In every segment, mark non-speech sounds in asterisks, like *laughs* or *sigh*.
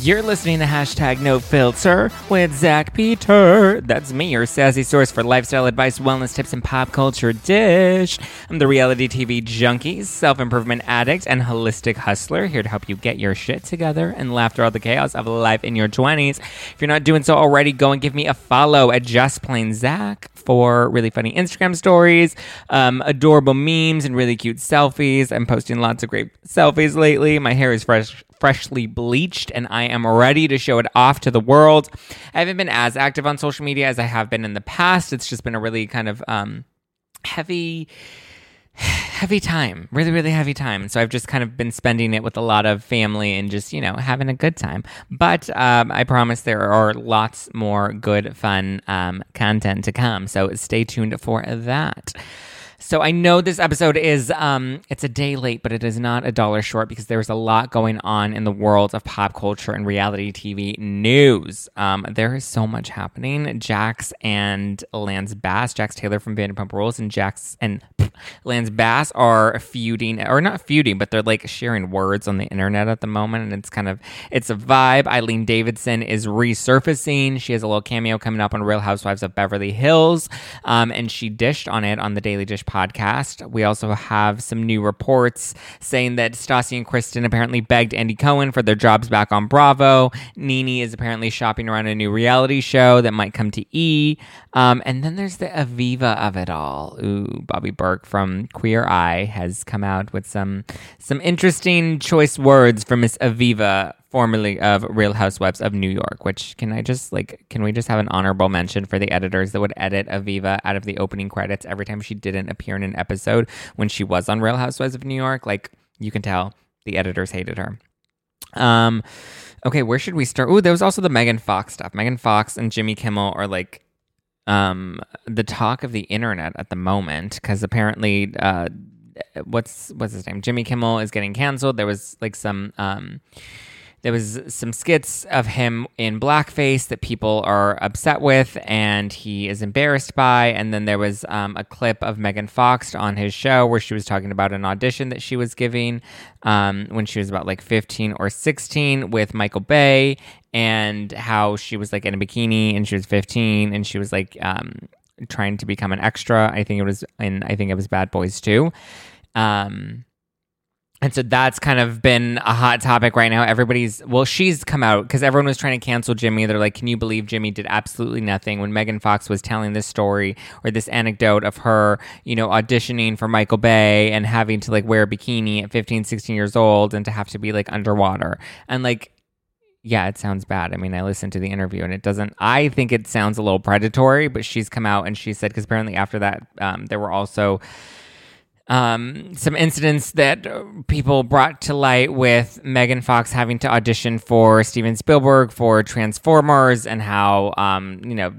You're listening to hashtag no filter with Zack Peter. That's me, your sassy source for lifestyle advice, wellness tips, and pop culture dish. I'm the reality TV junkie, self improvement addict, and holistic hustler here to help you get your shit together and laugh through all the chaos of life in your 20s. If you're not doing so already, go and give me a follow at Just Plain Zack for really funny Instagram stories, um, adorable memes, and really cute selfies. I'm posting lots of great selfies lately. My hair is fresh freshly bleached and I am ready to show it off to the world. I haven't been as active on social media as I have been in the past. It's just been a really kind of um, heavy heavy time really really heavy time so i've just kind of been spending it with a lot of family and just you know having a good time but um, i promise there are lots more good fun um, content to come so stay tuned for that so I know this episode is um it's a day late, but it is not a dollar short because there's a lot going on in the world of pop culture and reality TV news. Um, there is so much happening. Jax and Lance Bass, Jax Taylor from Vanderpump Rules, and Jax and *laughs* Lance Bass are feuding, or not feuding, but they're like sharing words on the internet at the moment, and it's kind of it's a vibe. Eileen Davidson is resurfacing. She has a little cameo coming up on Real Housewives of Beverly Hills, um, and she dished on it on the Daily Dish podcast. We also have some new reports saying that Stassi and Kristen apparently begged Andy Cohen for their jobs back on Bravo. Nene is apparently shopping around a new reality show that might come to E. Um, and then there's the Aviva of it all. Ooh, Bobby Berk from Queer Eye has come out with some some interesting choice words for Miss Aviva formerly of Real Housewives of New York, which can I just like can we just have an honorable mention for the editors that would edit Aviva out of the opening credits every time she didn't appear in an episode when she was on Real Housewives of New York? Like you can tell the editors hated her. Um okay, where should we start? Oh, there was also the Megan Fox stuff. Megan Fox and Jimmy Kimmel are like um the talk of the internet at the moment because apparently uh what's what's his name? Jimmy Kimmel is getting canceled. There was like some um there was some skits of him in blackface that people are upset with and he is embarrassed by. And then there was um, a clip of megan fox on his show where she was talking about an audition that she was giving um, when she was about like 15 or 16 with michael bay and how she was like in a bikini and she was 15 and she was like um, trying to become an extra. I think it was in i think it was bad boys too. Um, and so that's kind of been a hot topic right now. Everybody's, well, she's come out because everyone was trying to cancel Jimmy. They're like, can you believe Jimmy did absolutely nothing when Megan Fox was telling this story or this anecdote of her, you know, auditioning for Michael Bay and having to like wear a bikini at 15, 16 years old and to have to be like underwater. And like, yeah, it sounds bad. I mean, I listened to the interview and it doesn't, I think it sounds a little predatory, but she's come out and she said, because apparently after that, um, there were also, um, some incidents that people brought to light with Megan Fox having to audition for Steven Spielberg for Transformers and how, um, you know,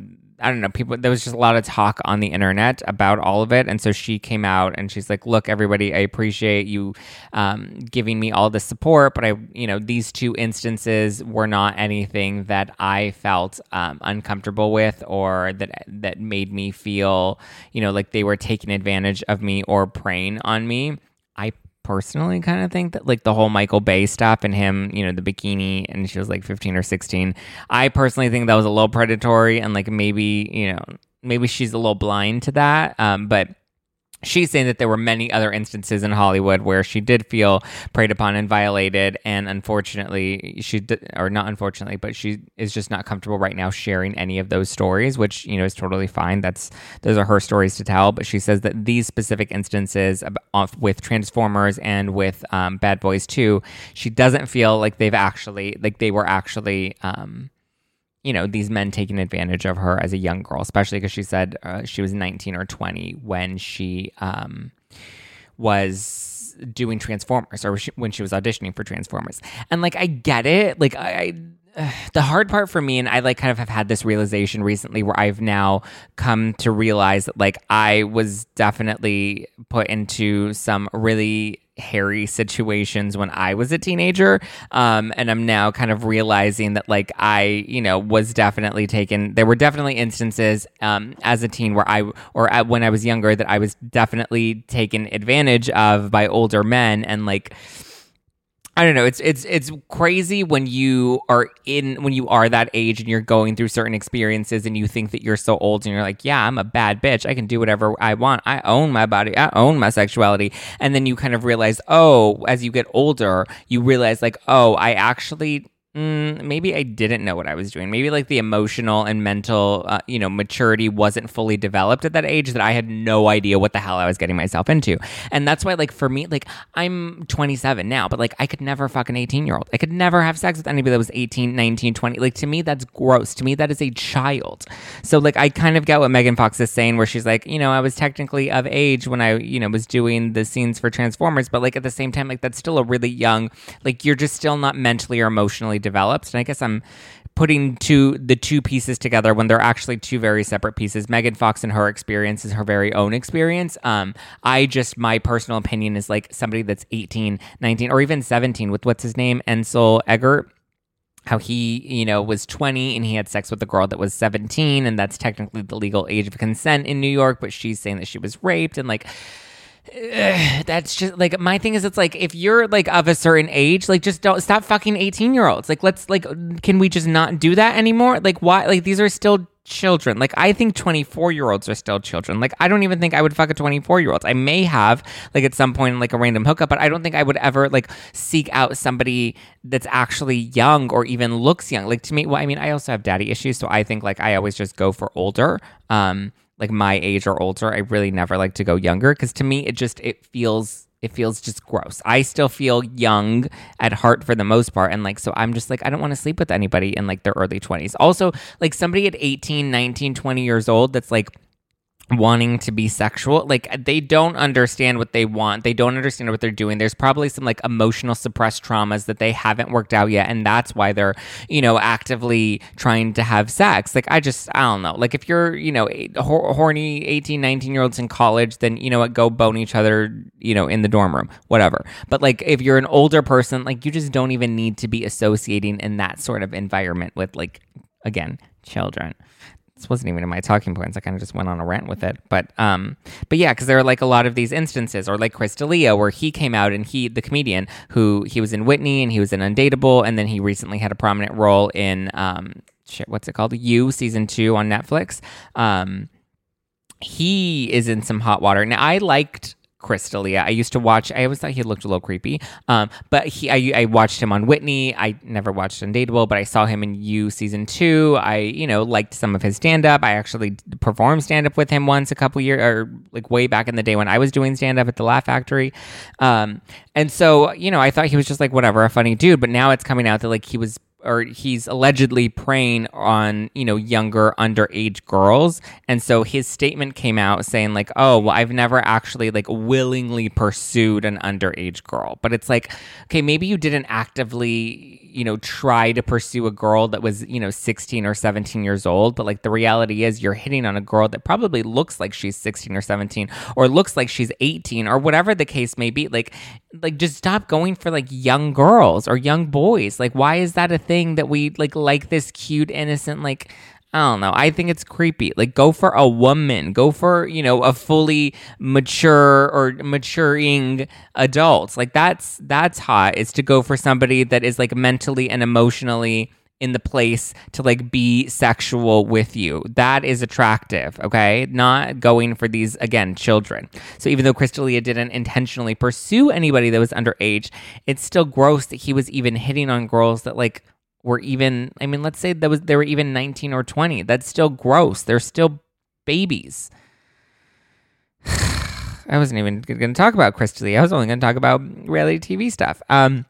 I don't know, people, there was just a lot of talk on the internet about all of it. And so she came out and she's like, look, everybody, I appreciate you um, giving me all the support, but I, you know, these two instances were not anything that I felt um, uncomfortable with or that, that made me feel, you know, like they were taking advantage of me or preying on me. Personally kind of think that like the whole Michael Bay stuff and him, you know, the bikini and she was like 15 or 16. I personally think that was a little predatory and like maybe, you know, maybe she's a little blind to that. Um, but she's saying that there were many other instances in Hollywood where she did feel preyed upon and violated, and unfortunately, she did, or not unfortunately, but she is just not comfortable right now sharing any of those stories, which you know is totally fine. That's those are her stories to tell. But she says that these specific instances of, with Transformers and with um, Bad Boys Two, she doesn't feel like they've actually like they were actually. Um, you know, these men taking advantage of her as a young girl, especially because she said uh, she was 19 or 20 when she um, was doing Transformers or when she was auditioning for Transformers. And like, I get it. Like, I, I *sighs* the hard part for me, and I like kind of have had this realization recently where I've now come to realize that like I was definitely put into some really hairy situations when I was a teenager. Um, and I'm now kind of realizing that, like, I, you know, was definitely taken. There were definitely instances um, as a teen where I, or at, when I was younger, that I was definitely taken advantage of by older men and, like, I don't know. It's it's it's crazy when you are in when you are that age and you're going through certain experiences and you think that you're so old and you're like, yeah, I'm a bad bitch. I can do whatever I want. I own my body. I own my sexuality. And then you kind of realize, oh, as you get older, you realize like, oh, I actually Mm, maybe I didn't know what I was doing. Maybe like the emotional and mental, uh, you know, maturity wasn't fully developed at that age that I had no idea what the hell I was getting myself into. And that's why, like, for me, like, I'm 27 now, but like, I could never fuck an 18 year old. I could never have sex with anybody that was 18, 19, 20. Like, to me, that's gross. To me, that is a child. So, like, I kind of get what Megan Fox is saying, where she's like, you know, I was technically of age when I, you know, was doing the scenes for Transformers, but like, at the same time, like, that's still a really young, like, you're just still not mentally or emotionally developed. And I guess I'm putting two the two pieces together when they're actually two very separate pieces. Megan Fox and her experience is her very own experience. Um, I just my personal opinion is like somebody that's 18, 19, or even 17 with what's his name, Ansel Elgort how he, you know, was 20 and he had sex with a girl that was 17 and that's technically the legal age of consent in New York, but she's saying that she was raped and like *sighs* that's just like my thing is it's like if you're like of a certain age like just don't stop fucking 18 year olds like let's like can we just not do that anymore? Like why like these are still children. Like i think 24 year olds are still children. Like i don't even think i would fuck a 24 year old i may have like at some point like a random hookup but i don't think i would ever like seek out somebody that's actually young or even looks young. Like to me well i mean i also have daddy issues so i think like i always just go for older. Um like my age or older. I really never like to go younger because to me it just it feels it feels just gross. I still feel young at heart for the most part and like so I'm just like I don't want to sleep with anybody in like their early 20s. Also, like somebody at 18, 19, 20 years old that's like wanting to be sexual like they don't understand what they want. They don't understand what they're doing. There's probably some like emotional suppressed traumas that they haven't worked out yet and that's why they're you know actively trying to have sex. Like i just i don't know. Like if you're you know horny 18 19 year olds in college then you know what? Go bone each other you know in the dorm room whatever. But like if you're an older person like you just don't even need to be associating in that sort of environment with like again children this wasn't even in my talking points. I kind of just went on a rant with it. But um, but yeah, because there are like a lot of these instances, or like Chris D'Elia, where he came out and he, the comedian, who he was in Whitney and he was in Undateable, and then he recently had a prominent role in um, shit, what's it called? You season two on Netflix. Um, he is in some hot water. Now I liked Chris D'Elia. I used to watch. I always thought he looked a little creepy. Um, but he, I, I watched him on Whitney. I never watched Undateable, but I saw him in You season two. I, you know, liked some of his stand up. I actually performed stand up with him once a couple years, or like way back in the day when I was doing stand up at the Laugh Factory. Um, and so, you know, I thought he was just like whatever, a funny dude. But now it's coming out that like he was or he's allegedly preying on you know younger underage girls. And so his statement came out saying like oh well i've never actually like willingly pursued an underage girl. But it's like okay maybe you didn't actively you know try to pursue a girl that was you know 16 or 17 years old but like the reality is you're hitting on a girl that probably looks like she's 16 or 17 or looks like she's 18 or whatever the case may be. Like like just stop going for like young girls or young boys. Like why is that a thing that we like like this cute innocent like I don't know. I think it's creepy. Like, go for a woman. Go for you know a fully mature or maturing adult. Like that's that's hot. Is to go for somebody that is like mentally and emotionally in the place to like be sexual with you. That is attractive, okay? Not going for these again children. So even though Chris didn't intentionally pursue anybody that was underage, it's still gross that he was even hitting on girls that like were even I mean, let's say that was they were even 19 or 20. That's still gross. They're still babies. *sighs* I wasn't even going to talk about Chris I was only going to talk about reality TV stuff. Um,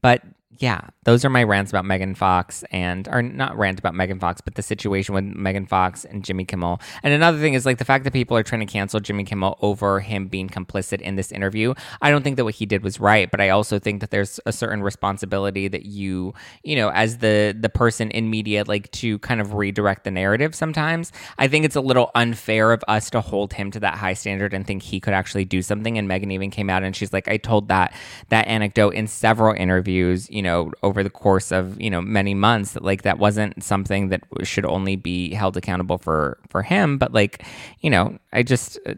but yeah, those are my rants about Megan Fox and are not rant about Megan Fox, but the situation with Megan Fox and Jimmy Kimmel. And another thing is like the fact that people are trying to cancel Jimmy Kimmel over him being complicit in this interview. I don't think that what he did was right, but I also think that there's a certain responsibility that you, you know, as the the person in media like to kind of redirect the narrative sometimes. I think it's a little unfair of us to hold him to that high standard and think he could actually do something and Megan even came out and she's like I told that that anecdote in several interviews, you know, over the course of you know many months that like that wasn't something that should only be held accountable for for him. But like you know i just uh,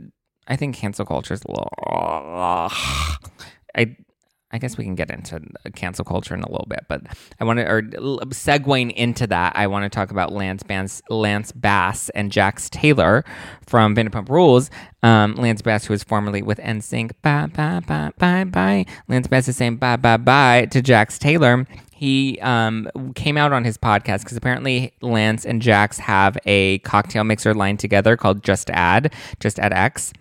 i think cancel culture is a little i I guess we can get into cancel culture in a little bit, but I want to, or segueing into that, I want to talk about Lance, Bass, Lance Bass and Jax Taylor from Vanderpump Rules. Um, Lance Bass, who was formerly with NSYNC, bye, bye, bye, bye, bye. Lance Bass is saying bye, bye, bye to Jax Taylor. He um, came out on his podcast because apparently Lance and Jax have a cocktail mixer line together called Just Add, Just Add X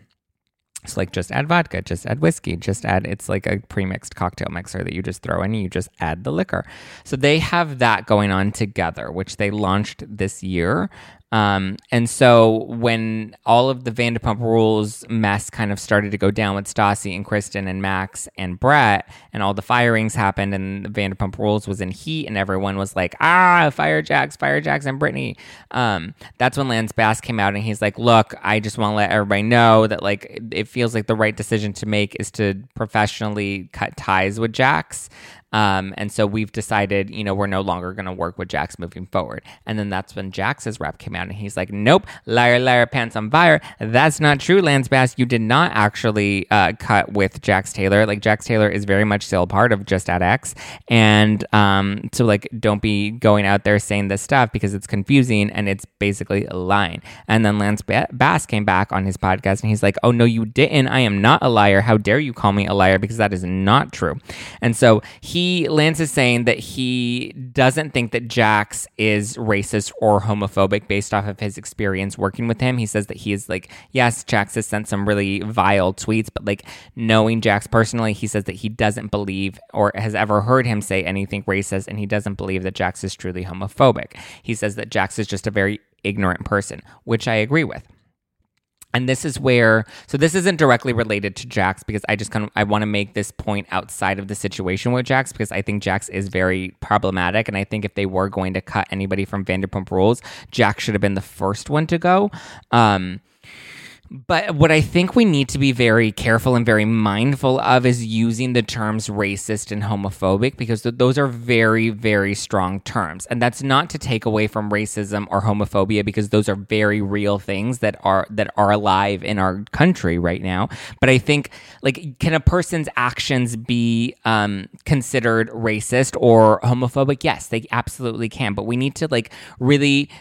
it's like just add vodka, just add whiskey, just add it's like a pre-mixed cocktail mixer that you just throw in and you just add the liquor. So they have that going on together, which they launched this year. Um, and so when all of the Vanderpump Rules mess kind of started to go down with Stassi and Kristen and Max and Brett, and all the firings happened, and the Vanderpump Rules was in heat, and everyone was like, "Ah, fire Jax, fire Jax, and Brittany." Um, that's when Lance Bass came out, and he's like, "Look, I just want to let everybody know that like it feels like the right decision to make is to professionally cut ties with Jax." Um, and so we've decided, you know, we're no longer going to work with Jax moving forward. And then that's when Jax's rep came out and he's like, nope, liar, liar, pants on fire. That's not true, Lance Bass. You did not actually uh, cut with Jax Taylor. Like, Jax Taylor is very much still part of Just Add X. And um, so, like, don't be going out there saying this stuff because it's confusing and it's basically lying. And then Lance Bass came back on his podcast and he's like, oh, no, you didn't. I am not a liar. How dare you call me a liar because that is not true. And so he he Lance is saying that he doesn't think that Jax is racist or homophobic based off of his experience working with him. He says that he is like, yes, Jax has sent some really vile tweets, but like knowing Jax personally, he says that he doesn't believe or has ever heard him say anything racist, and he doesn't believe that Jax is truly homophobic. He says that Jax is just a very ignorant person, which I agree with and this is where so this isn't directly related to Jax because I just kind of I want to make this point outside of the situation with Jax because I think Jax is very problematic and I think if they were going to cut anybody from Vanderpump Rules, Jax should have been the first one to go. Um, but what I think we need to be very careful and very mindful of is using the terms racist and homophobic because th- those are very, very strong terms. And that's not to take away from racism or homophobia because those are very real things that are that are alive in our country right now. But I think like can a person's actions be um, considered racist or homophobic? Yes, they absolutely can. But we need to like really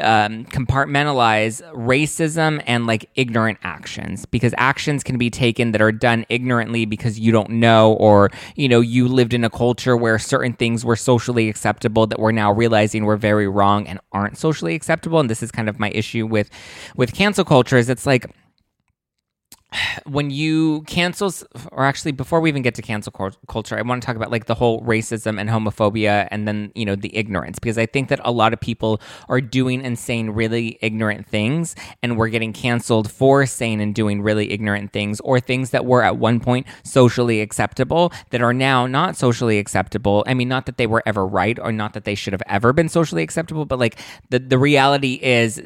um, compartmentalize racism and like ignorant actions. Because actions can be taken that are done ignorantly because you don't know or you know you lived in a culture where certain things were socially acceptable that we're now realizing were very wrong and aren't socially acceptable. And this is kind of my issue with with cancel culture is it's like when you cancel, or actually before we even get to cancel culture i want to talk about like the whole racism and homophobia and then you know the ignorance because i think that a lot of people are doing and saying really ignorant things and we're getting canceled for saying and doing really ignorant things or things that were at one point socially acceptable that are now not socially acceptable. I mean not that they were ever right or not that they should have ever been socially acceptable but like the, the reality is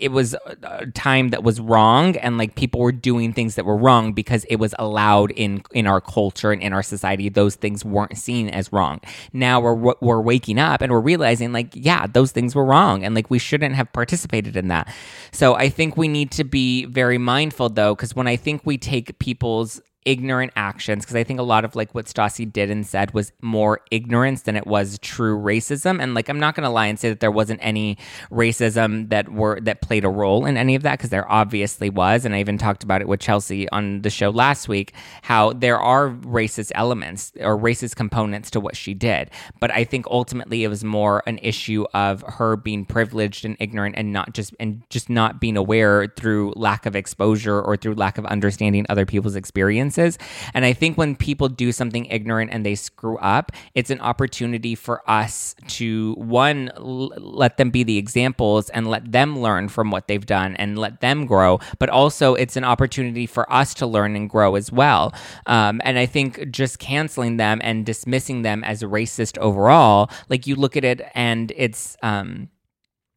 it was a time that was wrong and like people were doing things that were wrong because it was allowed in in our culture and in our society. Those things weren't seen as wrong. Now we're we're waking up and we're realizing like yeah those things were wrong and like we shouldn't have participated in that. So i think we need to be very mindful though because when i think we take people's ignorant actions because I think a lot of like what Stassi did and said was more ignorance than it was true racism. And like I'm not gonna lie and say that there wasn't any racism that were that played a role in any of that because there obviously was. And I even talked about it with Chelsea on the show last week how there are racist elements or racist components to what she did. But I think ultimately it was more an issue of her being privileged and ignorant and not just and just not being aware through lack of exposure or through lack of understanding other people's experience And I think when people do something ignorant and they screw up, it's an opportunity for us to, one, l- let them be the examples and let them learn from what they've done and let them grow. But also, it's an opportunity for us to learn and grow as well. Um, and I think just canceling them and dismissing them as racist overall, like you look at it and it's, um,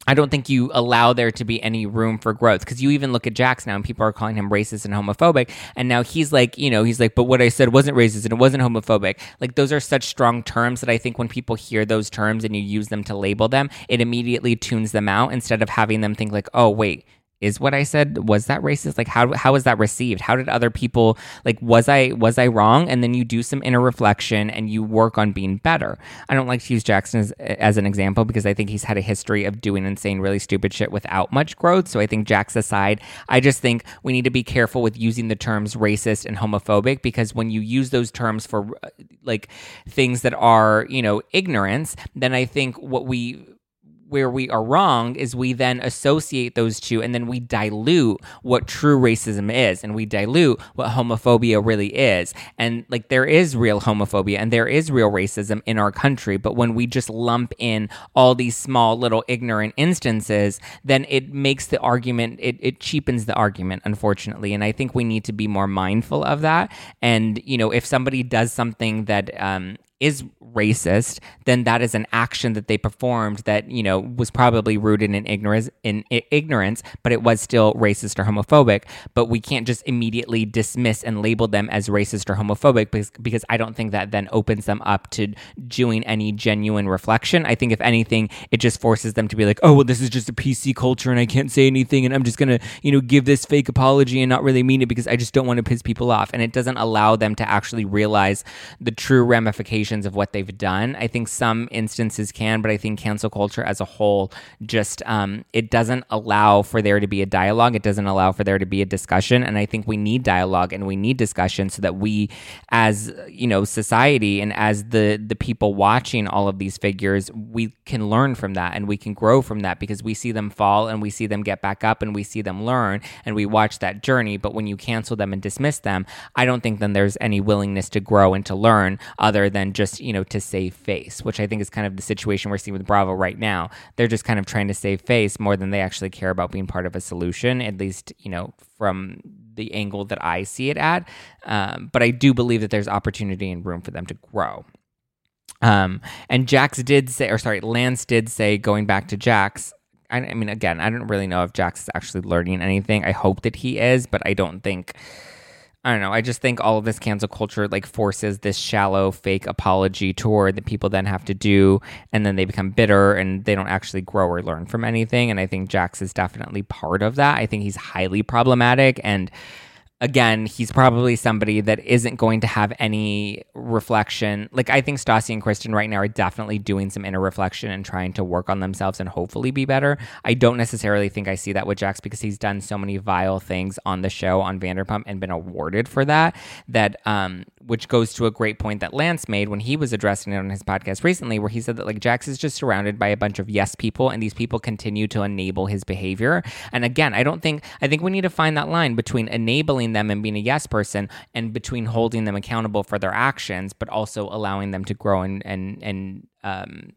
I don't think you allow there to be any room for growth because you even look at Jax now and people are calling him racist and homophobic. And now he's like, you know, he's like, but what I said wasn't racist and it wasn't homophobic. Like, those are such strong terms that I think when people hear those terms and you use them to label them, it immediately tunes them out instead of having them think, like, oh, wait, is what I said was that racist? Like how how was that received? How did other people like was I was I wrong? And then you do some inner reflection and you work on being better. I don't like to use Jackson as, as an example because I think he's had a history of doing insane, really stupid shit without much growth. So I think Jax aside, I just think we need to be careful with using the terms racist and homophobic because when you use those terms for uh, like things that are you know ignorance, then I think what we where we are wrong is we then associate those two and then we dilute what true racism is and we dilute what homophobia really is. And like there is real homophobia and there is real racism in our country. But when we just lump in all these small little ignorant instances, then it makes the argument, it, it cheapens the argument, unfortunately. And I think we need to be more mindful of that. And, you know, if somebody does something that um, is racist, then that is an action that they performed that you know was probably rooted in ignorance, in ignorance, but it was still racist or homophobic. But we can't just immediately dismiss and label them as racist or homophobic because, because I don't think that then opens them up to doing any genuine reflection. I think if anything, it just forces them to be like, oh well, this is just a PC culture and I can't say anything, and I'm just gonna you know give this fake apology and not really mean it because I just don't want to piss people off, and it doesn't allow them to actually realize the true ramifications of what they've done. I think some instances can, but I think cancel culture as a whole just um, it doesn't allow for there to be a dialogue. It doesn't allow for there to be a discussion, and I think we need dialogue and we need discussion so that we, as you know, society and as the the people watching all of these figures, we can learn from that and we can grow from that because we see them fall and we see them get back up and we see them learn and we watch that journey. But when you cancel them and dismiss them, I don't think then there's any willingness to grow and to learn other just you know to save face, which I think is kind of the situation we're seeing with Bravo right now. They're just kind of trying to save face more than they actually care about being part of a solution, at least, you know, from the angle that I see it at. Um, but I do believe that there's opportunity and room for them to grow. Um, and Jax did say, or sorry, Lance did say, going back to Jax, I mean, again, I don't really know if Jax is actually learning anything. I hope that he is, but I don't think I don't know. I just think all of this cancel culture like forces this shallow fake apology tour that people then have to do, and then they become bitter and they don't actually grow or learn from anything. And I think Jax is definitely part of that. I think he's highly problematic and again, he's probably somebody that isn't going to have any reflection. Like I think Stassi and Kristen right now are definitely doing some inner reflection and trying to work on themselves and hopefully be better. I don't necessarily think I see that with Jax because he's done so many vile things on the show on Vanderpump and been awarded for that. That um, which goes to a great point that Lance made when he was addressing it on his podcast recently, where he said that like Jax is just surrounded by a bunch of yes people, and these people continue to enable his behavior. And again, I don't think I think we need to find that line between enabling them and being a yes person, and between holding them accountable for their actions, but also allowing them to grow and and and um,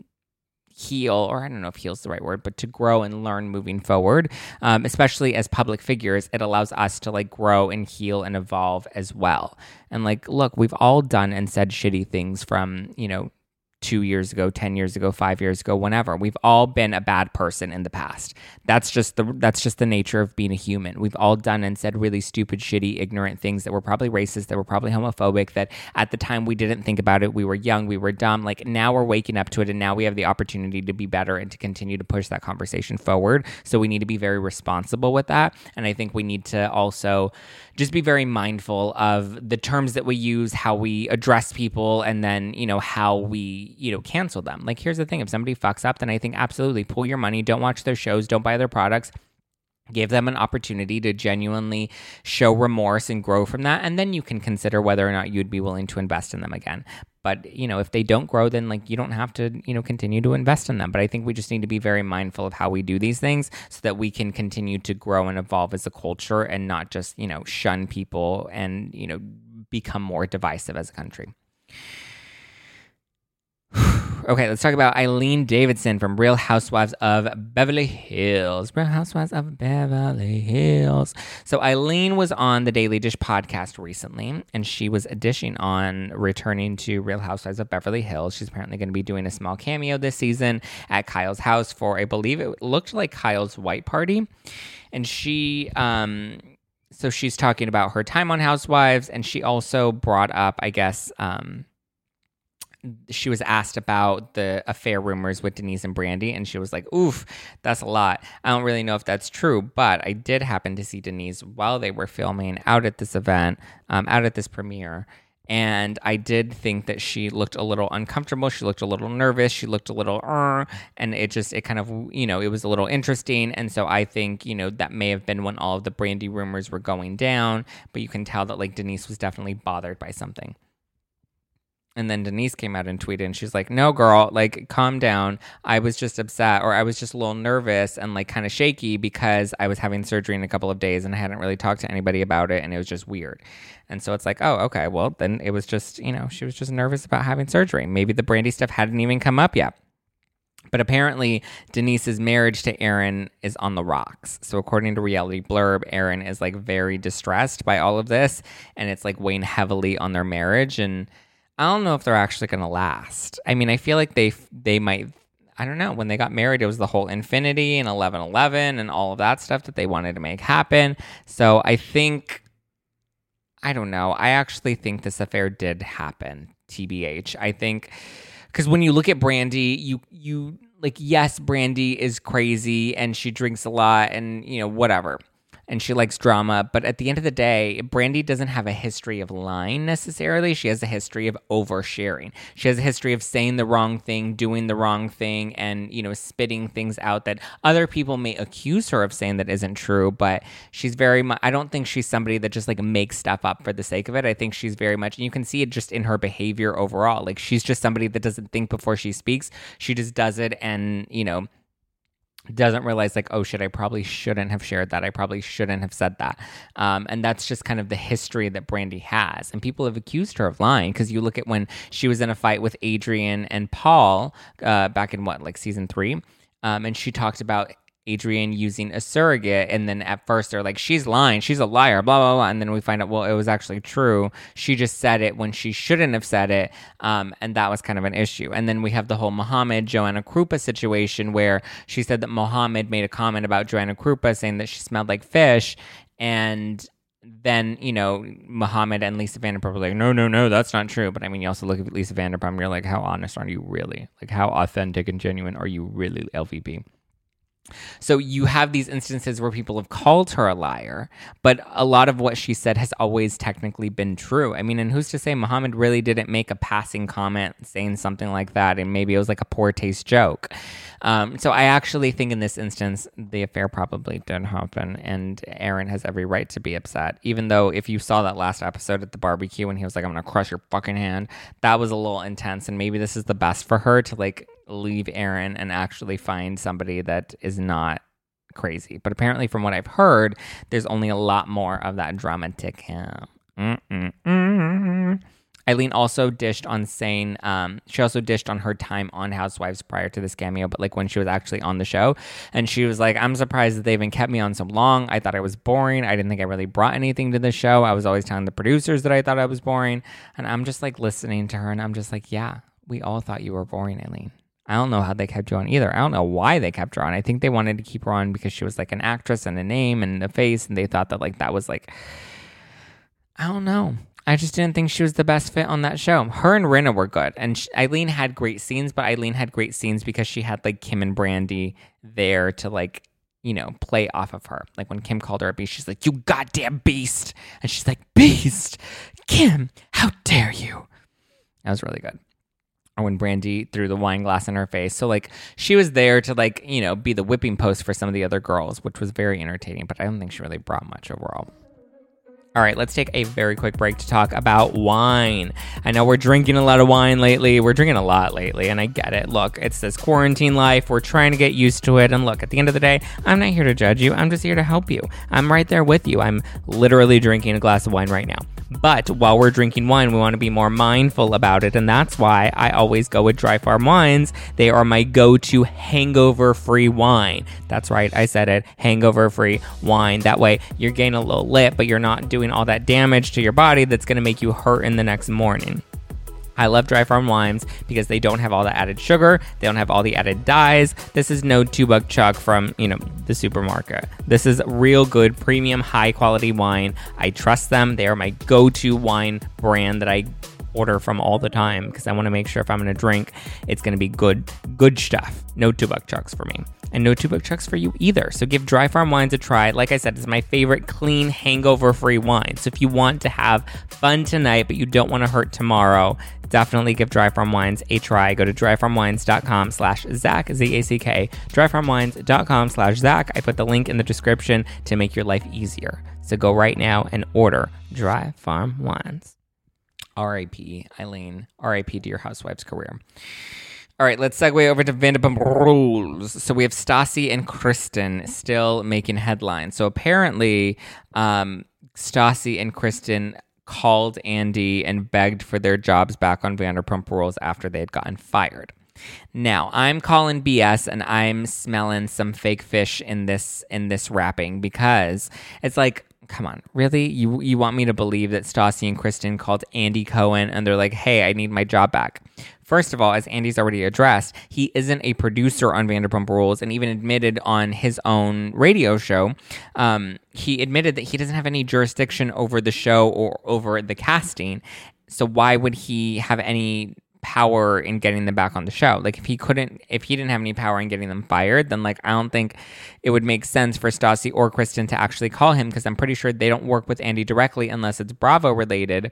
heal, or I don't know if heal is the right word, but to grow and learn moving forward, um, especially as public figures, it allows us to like grow and heal and evolve as well. And like, look, we've all done and said shitty things from, you know, two years ago, 10 years ago, five years ago, whenever. We've all been a bad person in the past. That's just the that's just the nature of being a human. We've all done and said really stupid, shitty, ignorant things that were probably racist, that were probably homophobic, that at the time we didn't think about it. We were young, we were dumb. Like now we're waking up to it and now we have the opportunity to be better and to continue to push that conversation forward. So we need to be very responsible with that. And I think we need to also just be very mindful of the terms that we use, how we address people, and then, you know, how we, you know, cancel them. Like, here's the thing if somebody fucks up, then I think absolutely pull your money, don't watch their shows, don't buy their products. Give them an opportunity to genuinely show remorse and grow from that and then you can consider whether or not you'd be willing to invest in them again. But you know if they don't grow then like you don't have to you know continue to invest in them. But i think we just need to be very mindful of how we do these things so that we can continue to grow and evolve as a culture and not just you know shun people and you know become more divisive as a country Okay, let's talk about Eileen Davidson from Real Housewives of Beverly Hills. Real Housewives of Beverly Hills. So, Eileen was on the Daily Dish podcast recently, and she was dishing on returning to Real Housewives of Beverly Hills. She's apparently going to be doing a small cameo this season at Kyle's house for, I believe it looked like Kyle's white party. And she, um, so she's talking about her time on Housewives, and she also brought up, I guess, um, she was asked about the affair rumors with Denise and Brandi, and she was like, "Oof, that's a lot." I don't really know if that's true, but I did happen to see Denise while they were filming out at this event, um, out at this premiere, and I did think that she looked a little uncomfortable. She looked a little nervous. She looked a little, uh, and it just it kind of you know it was a little interesting, and so I think you know that may have been when all of the Brandi rumors were going down, but you can tell that like Denise was definitely bothered by something. And then Denise came out and tweeted, and she's like, "No, girl, like, calm down. I was just upset, or I was just a little nervous and like kind of shaky because I was having surgery in a couple of days, and I hadn't really talked to anybody about it, and it was just weird." And so it's like, "Oh, okay, well, then it was just, you know, she was just nervous about having surgery. Maybe the Brandi stuff hadn't even come up yet." But apparently, Denise's marriage to Aaron is on the rocks. So, according to Reality Blurb, Aaron is like very distressed by all of this, and it's like weighing heavily on their marriage. And I don't know if they're actually going to last. I mean, I feel like they they might. I don't know. When they got married, it was the whole infinity and eleven eleven and all of that stuff that they wanted to make happen. So I think, I don't know. I actually think this affair did happen. TBH. I think because when you look at Brandi, you you like yes, Brandi is crazy and she drinks a lot and you know whatever and she likes drama. But at the end of the day, Brandi doesn't have a history of lying necessarily. She has a history of oversharing. She has a history of saying the wrong thing, doing the wrong thing, and you know, spitting things out that other people may accuse her of saying that isn't true. But she's very much. I don't think she's somebody that just like makes stuff up for the sake of it. I think she's very much, and you can see it just in her behavior overall. Like she's just somebody that doesn't think before she speaks. She just does it, and you know doesn't realize like oh shit i probably shouldn't have shared that. I probably shouldn't have said that. Um, and that's just kind of the history that Brandi has. And people have accused her of lying because you look at when she was in a fight with Adrienne and paul uh, back in what like season three? Um, and she talked about Adrienne using a surrogate. And then at first they're like, she's lying, she's a liar, blah, blah, blah. And then we find out, well, it was actually true. She just said it when she shouldn't have said it. Um, and that was kind of an issue. And then we have the whole Mohamed Joanna Krupa situation where she said that Mohamed made a comment about Joanna Krupa saying that she smelled like fish. And then you know Mohamed and Lisa Vanderpump were like, no, no, no, that's not true. But I mean, you also look at Lisa Vanderpump, you're like, how honest are you really? Like, how authentic and genuine are you really, LVP? So you have these instances where people have called her a liar, but a lot of what she said has always technically been true. I mean, and who's to say Mohamed really didn't make a passing comment saying something like that, and maybe it was like a poor taste joke. Um, so I actually think in this instance, the affair probably did happen, and Aaron has every right to be upset. Even though if you saw that last episode at the barbecue and he was like, "I'm gonna crush your fucking hand," that was a little intense, and maybe this is the best for her to like leave Aaron and actually find somebody that is not crazy. But apparently, from what I've heard, there's only a lot more of that drama to come. Eileen also dished on saying um, she also dished on her time on Housewives prior to this cameo, but like when she was actually on the show, and she was like, "I'm surprised that they even kept me on so long. I thought I was boring. I didn't think I really brought anything to the show. I was always telling the producers that I thought I was boring." And I'm just like listening to her, and I'm just like, "Yeah, we all thought you were boring, Eileen. I don't know how they kept you on either. I don't know why they kept her on. I think they wanted to keep her on because she was like an actress and a name and a face, and they thought that like that was like I don't know. I just didn't think she was the best fit on that show. Her and Rinna were good, and she, Eileen had great scenes, but Eileen had great scenes because she had like Kim and Brandi there to like you know play off of her. Like when Kim called her a beast, she's like, "You goddamn beast," and she's like, "Beast, Kim, how dare you?" That was really good. When Brandi threw the wine glass in her face. So like she was there to like, you know, be the whipping post for some of the other girls, which was very entertaining, but I don't think she really brought much overall. All right, let's take a very quick break to talk about wine. I know we're drinking a lot of wine lately. We're drinking a lot lately, and I get it. Look, it's this quarantine life. We're trying to get used to it. And look, at the end of the day, I'm not here to judge you. I'm just here to help you. I'm right there with you. I'm literally drinking a glass of wine right now. But while we're drinking wine, we want to be more mindful about it. And that's why I always go with Dry Farm wines. They are my go to hangover free wine. That's right, I said it hangover free wine. That way, you're getting a little lit, but you're not doing all that damage to your body that's going to make you hurt in the next morning. I love dry farm wines because they don't have all the added sugar, they don't have all the added dyes. This is no two buck chuck from, you know, the supermarket. This is real good premium high quality wine. I trust them. They are my go-to wine brand that I order from all the time because I want to make sure if I'm going to drink, it's going to be good, good stuff. No two buck chucks for me. And no two buck chucks for you either. So give Dry Farm Wines a try. Like I said, it's my favorite clean, hangover free wine. So if you want to have fun tonight, but you don't want to hurt tomorrow, definitely give Dry Farm Wines a try. Go to dryfarmwines.com slash Zack, Z-A-C-K, dryfarmwines.com slash Zack. I put the link in the description to make your life easier. So go right now and order Dry Farm Wines. R.I.P. Eileen. R.I.P. to your housewife's career. All right, let's segue over to Vanderpump Rules. So we have Stassi and Kristen still making headlines. So apparently, um, Stassi and Kristen called Andy and begged for their jobs back on Vanderpump Rules after they had gotten fired. Now, I'm calling BS and I'm smelling some fake fish in this in this wrapping because it's like come on, really? You you want me to believe that Stassi and Kristen called Andy Cohen and they're like, "Hey, I need my job back." First of all, as Andy's already addressed, he isn't a producer on Vanderpump Rules, and even admitted on his own radio show, um, he admitted that he doesn't have any jurisdiction over the show or over the casting. So why would he have any power in getting them back on the show. Like if he couldn't, if he didn't have any power in getting them fired, then like I don't think it would make sense for Stassi or Kristen to actually call him because I'm pretty sure they don't work with Andy directly unless it's Bravo related.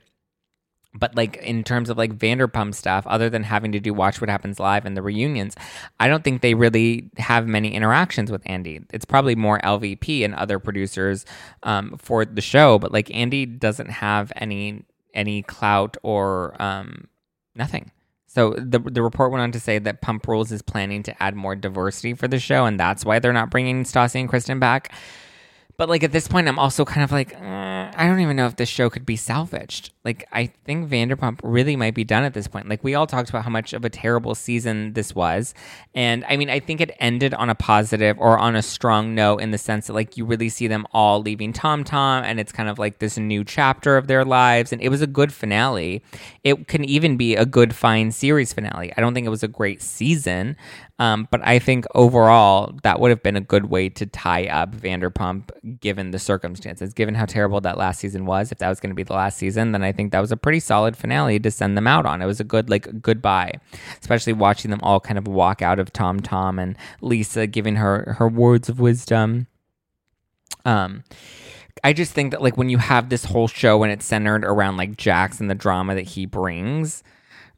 But like in terms of like Vanderpump stuff, other than having to do Watch What Happens Live and the reunions, I don't think they really have many interactions with Andy. It's probably more LVP and other producers um, for the show, but like Andy doesn't have any any clout or um, nothing. So the the report went on to say that Pump Rules is planning to add more diversity for the show, and that's why they're not bringing Stassi and Kristen back. But like at this point, I'm also kind of like, uh, I don't even know if this show could be salvaged. Like, I think Vanderpump really might be done at this point. Like, we all talked about how much of a terrible season this was. And I mean, I think it ended on a positive or on a strong note in the sense that, like, you really see them all leaving Tom Tom and it's kind of like this new chapter of their lives. And it was a good finale. It can even be a good, fine series finale. I don't think it was a great season, um, but I think overall, that would have been a good way to tie up Vanderpump given the circumstances. Given how terrible that last season was, if that was going to be the last season, then I think that was a pretty solid finale to send them out on. It was a good, like, goodbye, especially watching them all kind of walk out of Tom Tom and Lisa giving her her words of wisdom. Um, I just think that, like, when you have this whole show and it's centered around, like, Jax and the drama that he brings,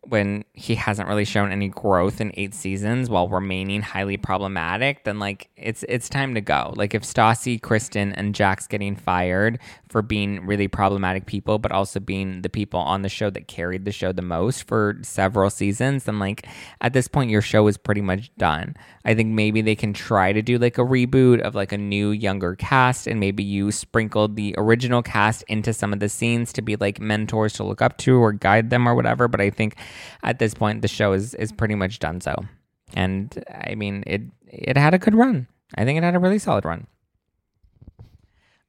when he hasn't really shown any growth in eight seasons while remaining highly problematic, then like it's it's time to go. Like if Stassi, Kristen, and Jax getting fired for being really problematic people, but also being the people on the show that carried the show the most for several seasons, then like at this point your show is pretty much done. I think maybe they can try to do like a reboot of like a new younger cast and maybe you sprinkled the original cast into some of the scenes to be like mentors to look up to or guide them or whatever. But I think at this point the show is is pretty much done so. And I mean it it had a good run. I think it had a really solid run.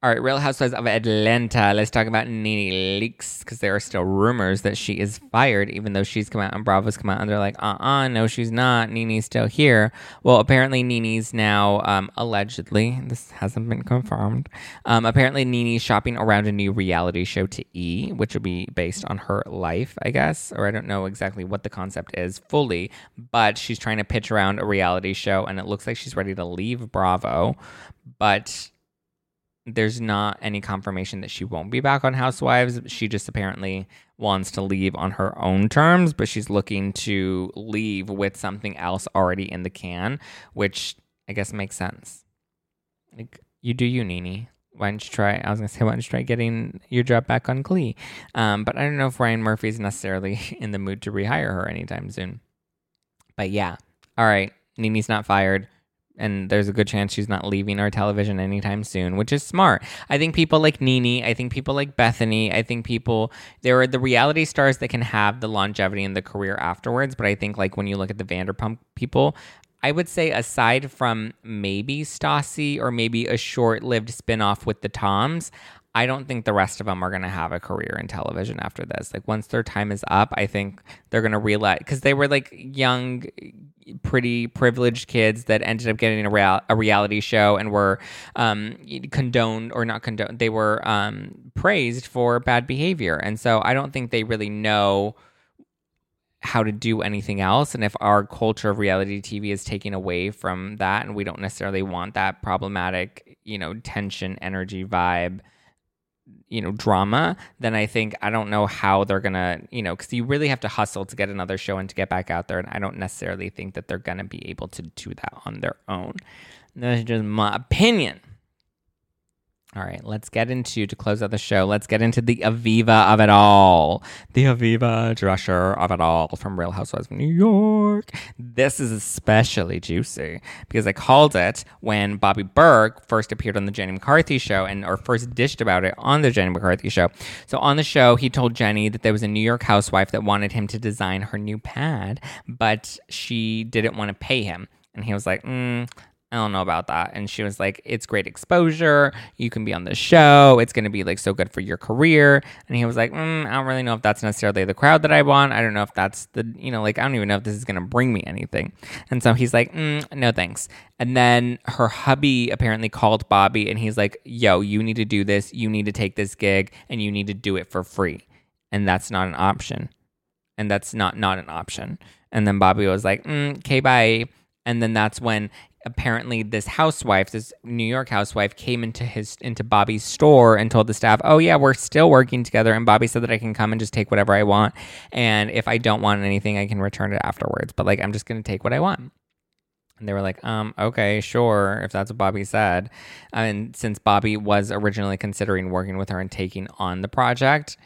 All right, Real Housewives of Atlanta. Let's talk about Nene Leakes because there are still rumors that she is fired, even though she's come out and Bravo's come out and they're like, uh uh no, she's not. Nene's still here. Well, apparently, Nene's now, um, allegedly, this hasn't been confirmed. Um, apparently, Nene's shopping around a new reality show to E, which will be based on her life, I guess, or I don't know exactly what the concept is fully, but she's trying to pitch around a reality show and it looks like she's ready to leave Bravo. But there's not any confirmation that she won't be back on Housewives. She just apparently wants to leave on her own terms, but she's looking to leave with something else already in the can, which I guess makes sense. Like you do you, Nene. Why don't you try? I was gonna say, why don't you try getting your job back on Glee? Um, but I don't know if Ryan Murphy is necessarily *laughs* in the mood to rehire her anytime soon. But yeah, all right. Nene's not fired and there's a good chance she's not leaving our television anytime soon, which is smart. I think people like Nene, I think people like Bethenny, I think people there are the reality stars that can have the longevity in the career afterwards. But I think like when you look at the Vanderpump people, I would say aside from maybe Stassi or maybe a short-lived spinoff with the Toms, I don't think the rest of them are going to have a career in television after this. Like once their time is up, I think they're going to realize because they were like young, pretty privileged kids that ended up getting a, real, a reality show and were um, condoned or not condoned. They were um, praised for bad behavior, and so I don't think they really know how to do anything else. And if our culture of reality TV is taking away from that, and we don't necessarily want that problematic, you know, tension, energy, vibe you know drama then i think i don't know how they're gonna you know because you really have to hustle to get another show and to get back out there and i don't necessarily think that they're gonna be able to do that on their own. That's just my opinion all right, let's get into to close out the show. Let's get into the Aviva of it all, the Aviva Drescher of it all from Real Housewives of New York. This is especially juicy because I called it when Bobby Berk first appeared on the Jenny McCarthy show and or first dished about it on the Jenny McCarthy show. So on the show, he told Jenny that there was a New York housewife that wanted him to design her new pad, but she didn't want to pay him. And he was like, mm, I don't know about that. And she was like, it's great exposure. You can be on the show. It's going to be like so good for your career. And he was like, mm, I don't really know if that's necessarily the crowd that I want. I don't know if that's the, you know, like, I don't even know if this is going to bring me anything. And so he's like, mm, no thanks. And then her hubby apparently called Bobby and he's like, yo, you need to do this. You need to take this gig and you need to do it for free. And that's not an option. And that's not, not an option. And then Bobby was like, mm, okay, bye. And then that's when apparently this housewife, this New York housewife, came into his into Bobby's store and told the staff, "Oh yeah, we're still working together." And Bobby said that I can come and just take whatever I want, and if I don't want anything, I can return it afterwards. But like, I'm just gonna take what I want. And they were like, um, okay, sure, if that's what Bobby said. And since Bobby was originally considering working with her and taking on the project,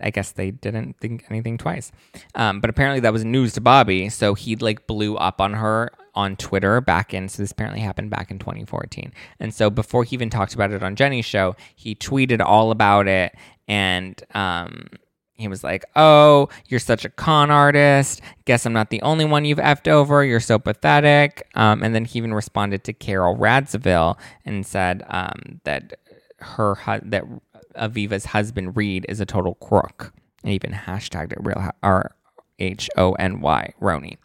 I guess they didn't think anything twice. Um, but apparently that was news to Bobby. So he like blew up on her on Twitter back in, so this apparently happened back in 2014. And so before he even talked about it on Jenny's show, he tweeted all about it and, um, he was like, Oh, you're such a con artist. Guess I'm not the only one you've effed over. You're so pathetic. Um, and then he even responded to Carole Radziwill and said um, that her hu- that Aviva's husband Reid is a total crook, and even hashtagged it real R H O N Y Roni.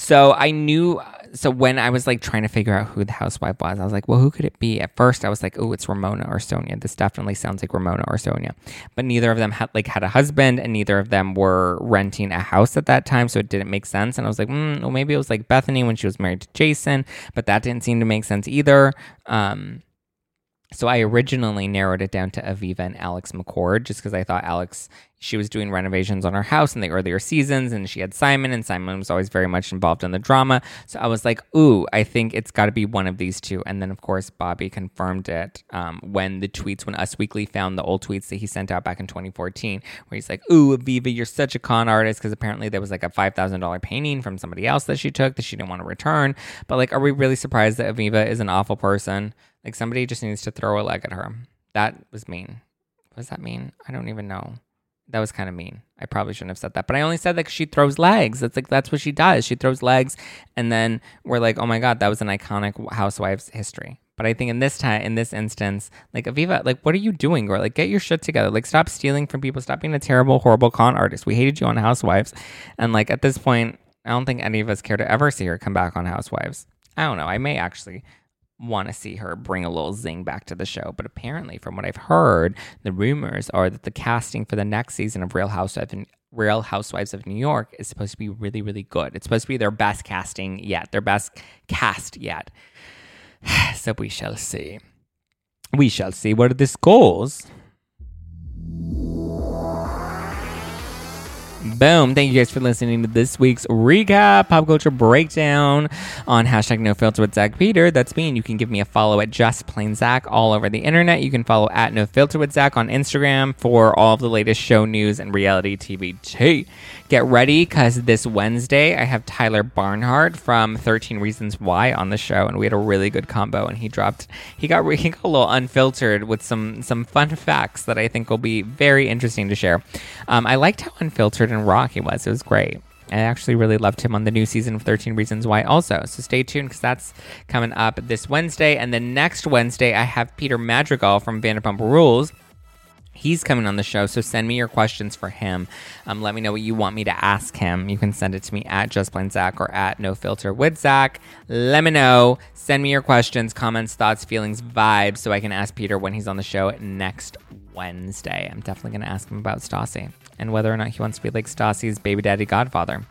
So I knew. So when I was like trying to figure out who the housewife was, I was like, well, who could it be? At first, I was like, oh, it's Ramona or Sonja. This definitely sounds like Ramona or Sonja. But neither of them had like had a husband, and neither of them were renting a house at that time, so it didn't make sense. And I was like, mm, well, maybe it was like Bethenny when she was married to Jason, but that didn't seem to make sense either. Um, so I originally narrowed it down to Aviva and Alex McCord just because I thought Alex, she was doing renovations on her house in the earlier seasons and she had Simon and Simon was always very much involved in the drama. So I was like, ooh, I think it's got to be one of these two. And then, of course, Bobby confirmed it um, when the tweets, when Us Weekly found the old tweets that he sent out back in 2014, where he's like, ooh, Aviva, you're such a con artist because apparently there was like a $5,000 painting from somebody else that she took that she didn't want to return. But like, are we really surprised that Aviva is an awful person? Like somebody just needs to throw a leg at her. That was mean. What does that mean? I don't even know. That was kind of mean. I probably shouldn't have said that, but I only said that she throws legs. That's like that's what she does. She throws legs, and then we're like, oh my god, that was an iconic Housewives history. But I think in this time, in this instance, like Aviva, like what are you doing, girl? Like get your shit together. Like stop stealing from people. Stop being a terrible, horrible con artist. We hated you on Housewives, and like at this point, I don't think any of us care to ever see her come back on Housewives. I don't know. I may actually want to see her bring a little zing back to the show. But apparently, from what I've heard, the rumors are that the casting for the next season of Real Housewives Real Housewives of New York is supposed to be really, really good. It's supposed to be their best casting yet, their best cast yet. *sighs* so we shall see. We shall see where this goes. Boom. Thank you guys for listening to this week's recap, pop culture breakdown on hashtag no filter with Zack Peter. That's me. And you can give me a follow at just plain Zack all over the internet. You can follow at no filter with Zack on Instagram for all of the latest show news and reality TV tea. Get ready because this Wednesday I have Tyler Barnhardt from 13 Reasons Why on the show. And we had a really good combo. And he dropped, he got, *laughs* he got a little unfiltered with some, some fun facts that I think will be very interesting to share. Um, I liked how unfiltered and raw he was. It was great. I actually really loved him on the new season of 13 Reasons Why also. So stay tuned because that's coming up this Wednesday. And then next Wednesday, I have Peter Madrigal from Vanderpump Rules. He's coming on the show, so send me your questions for him. Um, let me know what you want me to ask him. You can send it to me at Just Plain Zack or at No Filter with Zack. Let me know. Send me your questions, comments, thoughts, feelings, vibes, so I can ask Peter when he's on the show next Wednesday. I'm definitely going to ask him about Stassi and whether or not he wants to be like Stassi's baby daddy godfather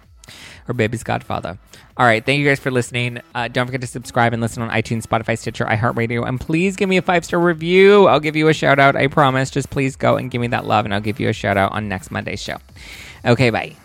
or baby's godfather. All right. Thank you guys for listening. Uh, don't forget to subscribe and listen on iTunes, Spotify, Stitcher, iHeartRadio. And please give me a five star review. I'll give you a shout out. I promise. Just please go and give me that love, and I'll give you a shout out on next Monday's show. Okay. Bye.